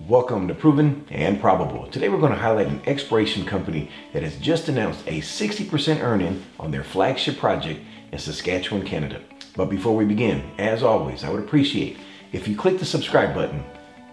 Welcome to Proven and Probable. Today we're going to highlight an exploration company that has just announced a 60% earning on their flagship project in Saskatchewan, Canada. But before we begin, as always, I would appreciate if you click the subscribe button,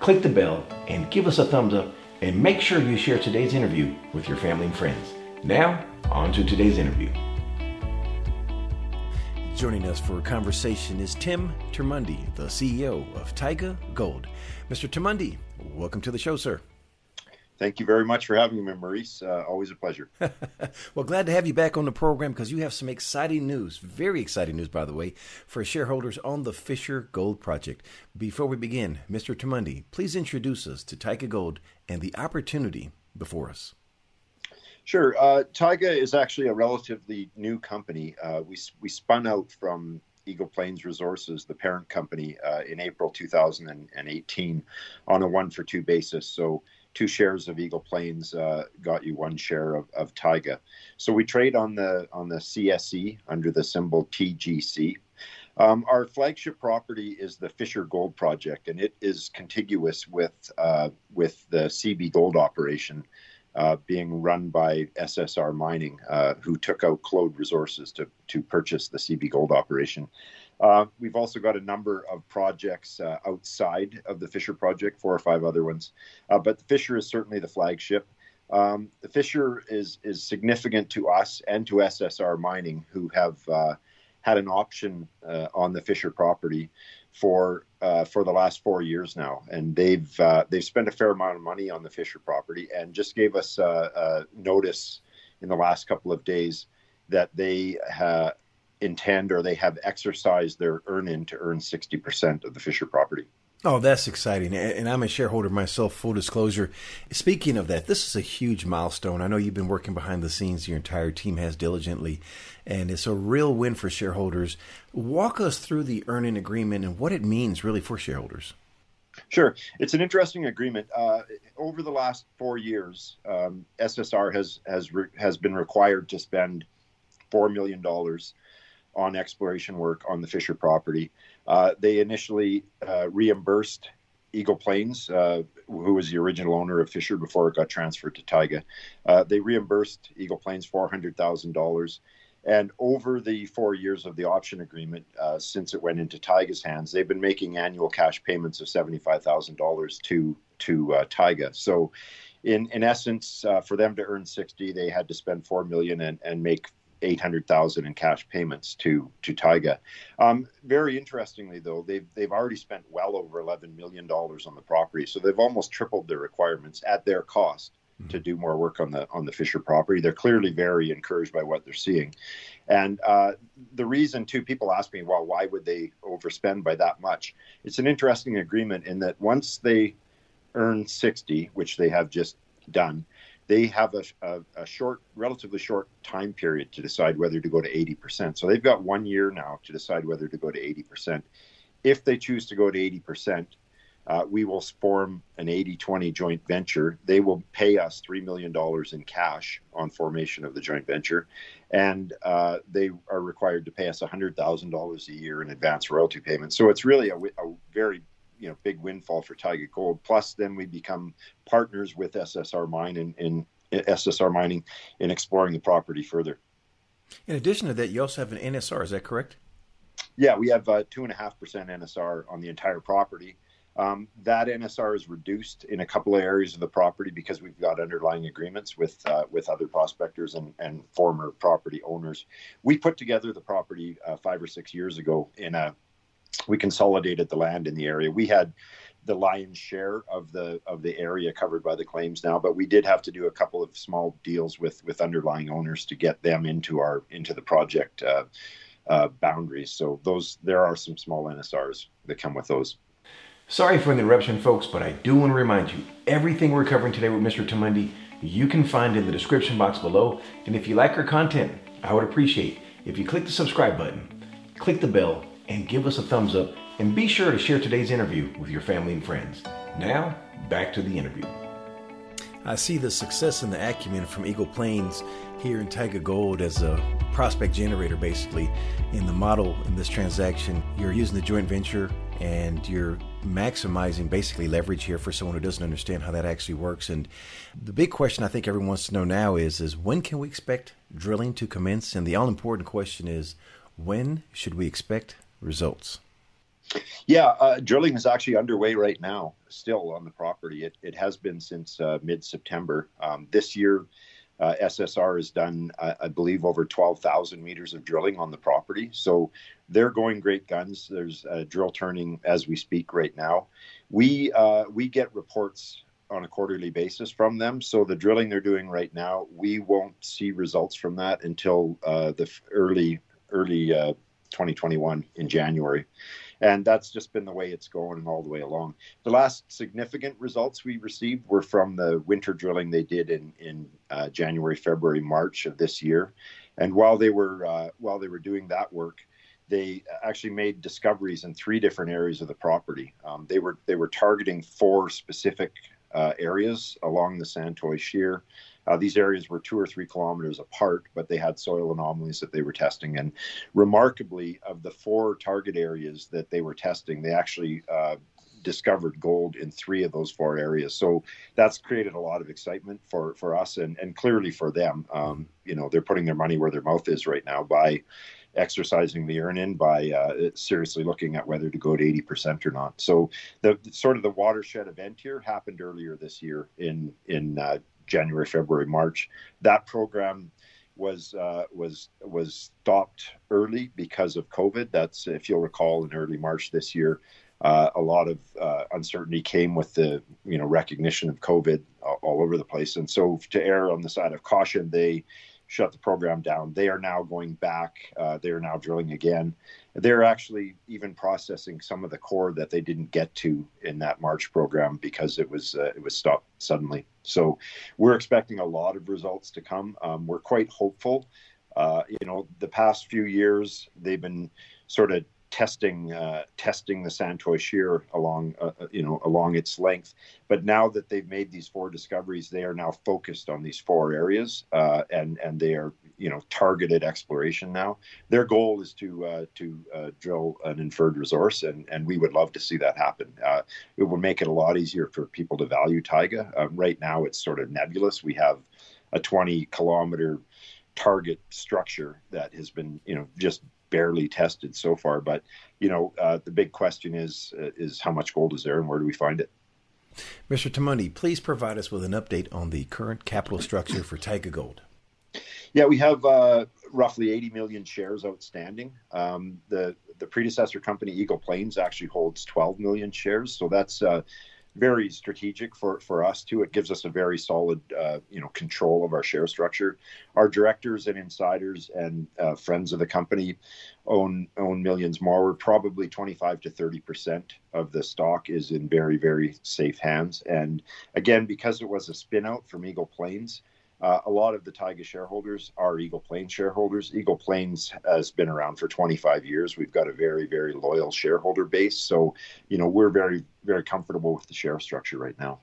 click the bell, and give us a thumbs up, and make sure you share today's interview with your family and friends. Now, on to today's interview. Joining us for a conversation is Tim Termuende, the CEO of Taiga Gold. Mr. Termuende, welcome to the show, sir. Thank you very much for having me, Maurice. Uh, always a pleasure. well, glad to have you back on the program because you have some exciting news, very exciting news, by the way, for shareholders on the Fisher Gold Project. Before we begin, Mr. Termuende, please introduce us to Taiga Gold and the opportunity before us. Sure. Uh, Taiga is actually a relatively new company. Uh, we, we spun out from Eagle Plains Resources, the parent company, uh, in April 2018 on a one for two basis. So, two shares of Eagle Plains uh, got you one share of, of Taiga. So, we trade on the on the CSE under the symbol TGC. Um, our flagship property is the Fisher Gold Project, and it is contiguous with uh, with the Seabee Gold operation uh, being run by SSR Mining, uh, who took out Claude Resources to, to purchase the Seabee Gold operation. Uh, we've also got a number of projects uh, outside of the Fisher project, four or five other ones, uh, but the Fisher is certainly the flagship. Um, the Fisher is is significant to us and to SSR Mining, who have uh, had an option on the Fisher property for uh, for the last four years now, and they've uh, they've spent a fair amount of money on the Fisher property, and just gave us a notice in the last couple of days that they ha- intend or they have exercised their earn in to earn sixty percent of the Fisher property. Oh, that's exciting. And I'm a shareholder myself, full disclosure. Speaking of that, this is a huge milestone. I know you've been working behind the scenes, your entire team has diligently, and it's a real win for shareholders. Walk us through the earning agreement and what it means really for shareholders. Sure. It's an interesting agreement. Uh, over the last four years, um, SSR has, has, re- has been required to spend $4 million on exploration work on the Fisher property. Uh, they initially uh, reimbursed Eagle Plains, uh, who was the original owner of Fisher before it got transferred to Taiga. Uh, they reimbursed Eagle Plains $400,000. And over the four years of the option agreement, uh, since it went into Taiga's hands, they've been making annual cash payments of $75,000 to to uh, Taiga. So, in in essence, for them to earn 60, they had to spend four million and, and make eight hundred thousand in cash payments to to Taiga. Um, very interestingly, though, they've they've already spent well over eleven million dollars on the property, so they've almost tripled their requirements at their cost mm-hmm. to do more work on the on the Fisher property. They're clearly very encouraged by what they're seeing, and uh, the reason too, people ask me, well, why would they overspend by that much? It's an interesting agreement in that once they earn sixty, which they have just done they have a, a, a, short, relatively short time period to decide whether to go to 80%. So they've got one year now to decide whether to go to 80%. If they choose to go to 80%, uh, we will form an 80 20 joint venture. They will pay us $3 million in cash on formation of the joint venture. And uh, they are required to pay us $100,000 a year in advance royalty payments. So it's really a, a very you know big windfall for Taiga Gold. Plus, then we become partners with SSR Mine in, in SSR Mining in exploring the property further. In addition to that, you also have an NSR. Is that correct? Yeah, we have uh, two and a half percent NSR on the entire property. Um, that NSR is reduced in a couple of areas of the property because we've got underlying agreements with uh, with other prospectors and, and former property owners. We put together the property uh, five or six years ago in a we consolidated the land in the area. We had the lion's share of the of the area covered by the claims now, but we did have to do a couple of small deals with with underlying owners to get them into our into the project uh, uh, boundaries. So those there are some small NSRs that come with those. Sorry for the interruption, folks, but I do want to remind you everything we're covering today with Mr. Termuende you can find in the description box below. And if you like our content, I would appreciate if you click the subscribe button, click the bell, and give us a thumbs up. And be sure to share today's interview with your family and friends. Now, back to the interview. I see the success and the acumen from Eagle Plains here in Taiga Gold as a prospect generator, basically. In the model in this transaction, you're using the joint venture and you're maximizing basically leverage here for someone who doesn't understand how that actually works. And the big question I think everyone wants to know now is is when can we expect drilling to commence? And the all important question is when should we expect results? Yeah, uh, drilling is actually underway right now, still on the property. It, it has been since uh, mid September. Um, this year, uh, SSR has done, I believe, over 12,000 meters of drilling on the property. So they're going great guns. There's drill turning as we speak right now. We uh, we get reports on a quarterly basis from them. So the drilling they're doing right now, we won't see results from that until uh, the early early uh, 2021 in January and that's just been the way it's going all the way along. The last significant results we received were from the winter drilling they did in in uh, January, February, March of this year, and while they were uh, while they were doing that work, they actually made discoveries in three different areas of the property. Um, they were they were targeting four specific uh, areas along the Santoy Shear. Uh, these areas were two or three kilometers apart, but they had soil anomalies that they were testing. And remarkably, of the four target areas that they were testing, they actually uh, discovered gold in three of those four areas. So that's created a lot of excitement for for us and and clearly for them. Um, you know, they're putting their money where their mouth is right now by exercising the earn in by uh, seriously looking at whether to go to 80% or not. So the sort of the watershed event here happened earlier this year in in uh, January, February, March. That program was uh, was was stopped early because of COVID. That's if you'll recall in early March this year. Uh, a lot of uh, uncertainty came with the you know recognition of COVID all over the place, and so to err on the side of caution, they shut the program down. They are now going back. Uh, they are now drilling again. They're actually even processing some of the core that they didn't get to in that March program because it was uh, it was stopped suddenly. So we're expecting a lot of results to come. Um, we're quite hopeful. Uh, you know, the past few years they've been sort of testing uh, testing the Santoy shear along uh, uh, you know along its length. But now that they've made these four discoveries, they are now focused on these four areas, uh, and and they are you know targeted exploration now. Their goal is to uh, to uh, drill an inferred resource, and and we would love to see that happen. it would make it a lot easier for people to value taiga. right now, it's sort of nebulous. We have a 20 kilometer target structure that has been you know just barely tested so far. But you know, uh, the big question is uh, is how much gold is there and where do we find it? Mr. Termuende, please provide us with an update on the current capital structure for Taiga Gold. Yeah, we have uh, roughly 80 million shares outstanding. Um, the the predecessor company Eagle Plains actually holds 12 million shares, so that's uh, very strategic for, for us too. It gives us a very solid, uh, you know, control of our share structure. Our directors and insiders and uh, friends of the company own own millions more. We're probably 25 to 30 percent of the stock is in very very safe hands. And again, because it was a spin out from Eagle Plains, uh, a lot of the Taiga shareholders are Eagle Plains shareholders. Eagle Plains has been around for 25 years. We've got a very, very loyal shareholder base. So, you know, we're very, very comfortable with the share structure right now.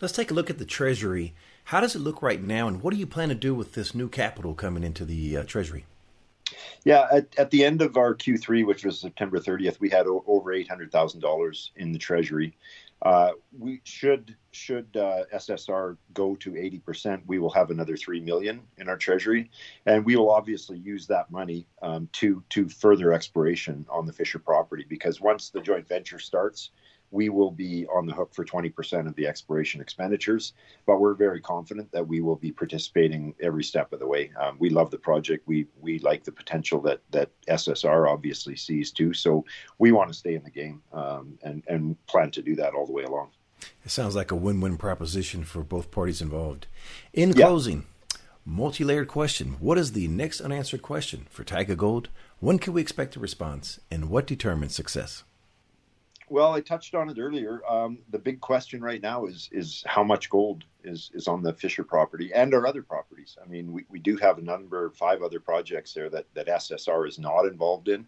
Let's take a look at the Treasury. How does it look right now, and what do you plan to do with this new capital coming into the uh, Treasury? Yeah, at, at the end of our Q3, which was September 30th, we had o- over $800,000 in the Treasury. Uh, we should should uh, SSR go to 80%, we will have another three million in our treasury, and we will obviously use that money um, to to further exploration on the Fisher property. Because once the joint venture starts, we will be on the hook for 20% of the exploration expenditures, but we're very confident that we will be participating every step of the way. Um, we love the project. We we like the potential that that SSR obviously sees too. So we want to stay in the game um, and and plan to do that all the way along. It sounds like a win-win proposition for both parties involved. In closing, multi-layered question: What is the next unanswered question for Taiga Gold? When can we expect a response, and what determines success? Well, I touched on it earlier. Um, the big question right now is is how much gold is is on the Fisher property and our other properties. I mean, we, we do have a number, five other projects there that that SSR is not involved in.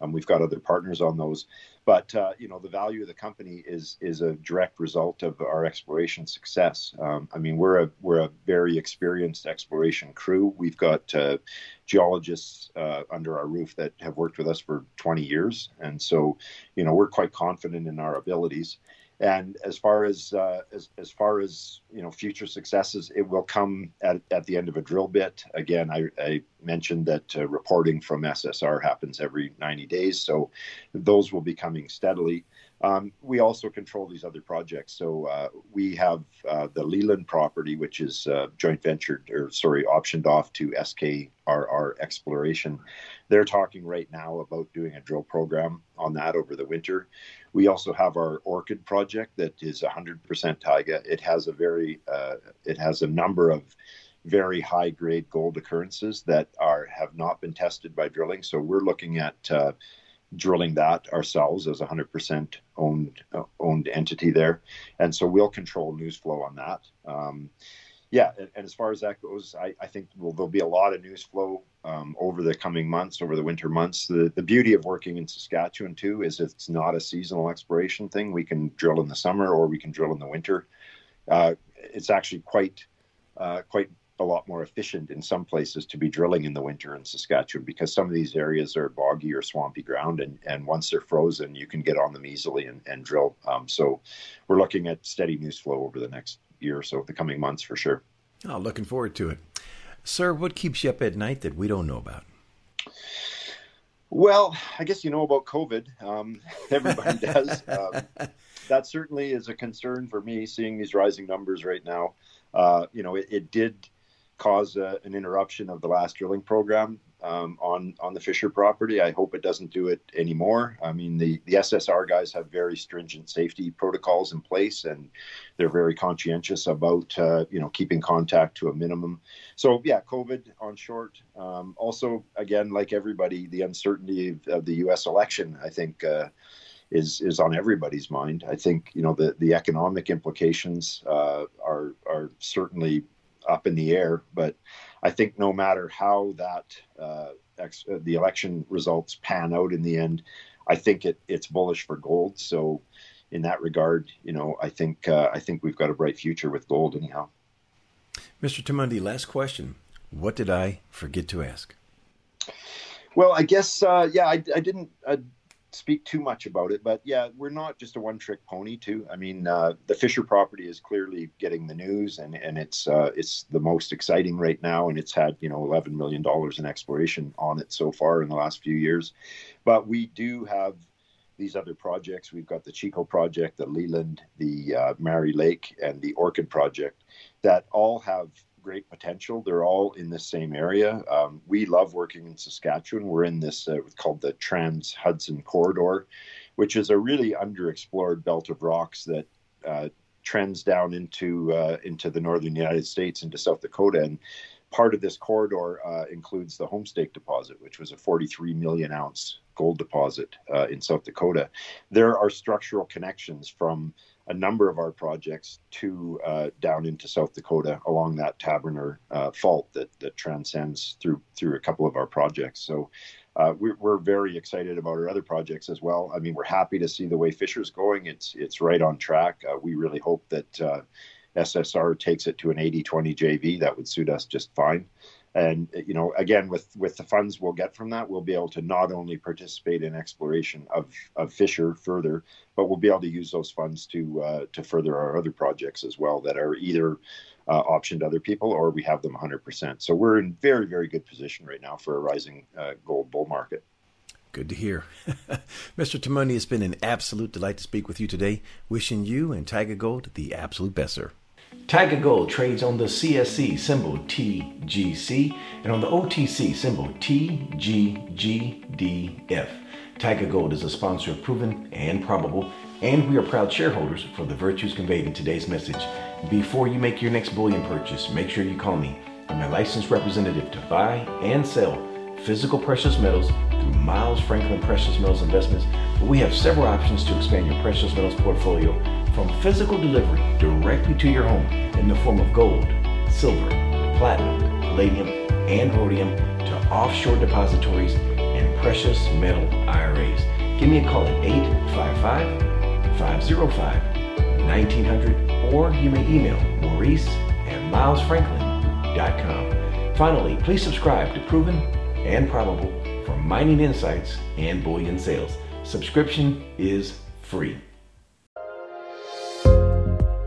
Um, we've got other partners on those, but uh, you know the value of the company is is a direct result of our exploration success. Um, I mean, we're a we're a very experienced exploration crew. We've got uh, geologists uh, under our roof that have worked with us for 20 years, and so you know we're quite confident in our abilities. And as far as uh, as as far as you know, future successes, it will come at, at the end of a drill bit. Again, I, I mentioned that uh, reporting from SSR happens every 90 days, so those will be coming steadily. Um, we also control these other projects. So uh, we have uh, the Leland property, which is uh, joint ventured or sorry, optioned off to SKRR Exploration. They're talking right now about doing a drill program on that over the winter. We also have our Orchid project that is 100% taiga. It has a very, uh, it has a number of very high grade gold occurrences that are have not been tested by drilling. So we're looking at uh, drilling that ourselves as a 100% owned uh, owned entity there, and so we'll control news flow on that. Um, yeah, and, and, as far as that goes, I, I think well, there'll be a lot of news flow um, over the coming months, over the winter months. The the beauty of working in Saskatchewan too is it's not a seasonal exploration thing. We can drill in the summer or we can drill in the winter. Uh, it's actually quite uh, quite a lot more efficient in some places to be drilling in the winter in Saskatchewan because some of these areas are boggy or swampy ground, and, and once they're frozen, you can get on them easily and, and drill. Um, so we're looking at steady news flow over the next year or so, the coming months for sure. Oh, looking forward to it. Sir, what keeps you up at night that we don't know about? Well, I guess you know about COVID. Um, everybody does. Um, that certainly is a concern for me, seeing these rising numbers right now. Uh, you know, it, it did cause a, an interruption of the last drilling program um, on on the Fisher property. I hope it doesn't do it anymore. I mean, the the SSR guys have very stringent safety protocols in place, and they're very conscientious about uh, you know keeping contact to a minimum. So yeah, COVID on short. Um, also, again, like everybody, the uncertainty of, of the U.S. election, I think. Uh, is is on everybody's mind. I think you know the the economic implications uh, are are certainly up in the air. But I think no matter how that uh, ex- uh, the election results pan out in the end, I think it, it's bullish for gold. So in that regard, you know, I think uh, I think we've got a bright future with gold anyhow. Mr. Termuende, last question. What did I forget to ask? Well, I guess uh, yeah, I, I didn't. Uh, speak too much about it, but yeah, we're not just a one-trick pony. Too, I mean, uh, the Fisher property is clearly getting the news, and and it's uh, it's the most exciting right now, and it's had you know 11 million dollars in exploration on it so far in the last few years. But we do have these other projects. We've got the Chico project, the Leland, the uh, Mary Lake, and the Orchid project that all have great potential. They're all in the same area. Um, we love working in Saskatchewan. We're in this uh, called the Trans Hudson Corridor, which is a really underexplored belt of rocks that uh, trends down into uh, into the northern United States, into South Dakota, and part of this corridor uh, includes the Homestake deposit, which was a 43 million ounce gold deposit uh, in South Dakota. There are structural connections from a number of our projects to uh, down into South Dakota along that Tabbernor uh, fault that, that transcends through through a couple of our projects. So uh, we're, we're very excited about our other projects as well. I mean, we're happy to see the way Fisher's going. It's it's right on track. Uh, we really hope that SSR takes it to an 80-20 JV. That would suit us just fine and you know again with with the funds we'll get from that we'll be able to not only participate in exploration of of fisher further but we'll be able to use those funds to uh, to further our other projects as well that are either uh, optioned to other people or we have them 100% so we're in very very good position right now for a rising uh, gold bull market Good to hear. Mr. Termuende, it's been an absolute delight to speak with you today. Wishing you and Taiga Gold the absolute best, sir. Taiga Gold trades on the CSE symbol TGC and on the OTC symbol TGGDF. Taiga Gold is a sponsor of Proven and Probable, and we are proud shareholders for the virtues conveyed in today's message. Before you make your next bullion purchase, make sure you call me. I'm a licensed representative to buy and sell physical precious metals through Miles Franklin Precious Metals Investments, but we have several options to expand your precious metals portfolio from physical delivery directly to your home in the form of gold, silver, platinum, palladium, and rhodium to offshore depositories and precious metal IRAs. Give me a call at 855 505 1900 or you may email Maurice at milesfranklin.com. Finally, please subscribe to Proven and Probable for mining insights and bullion sales. Subscription is free.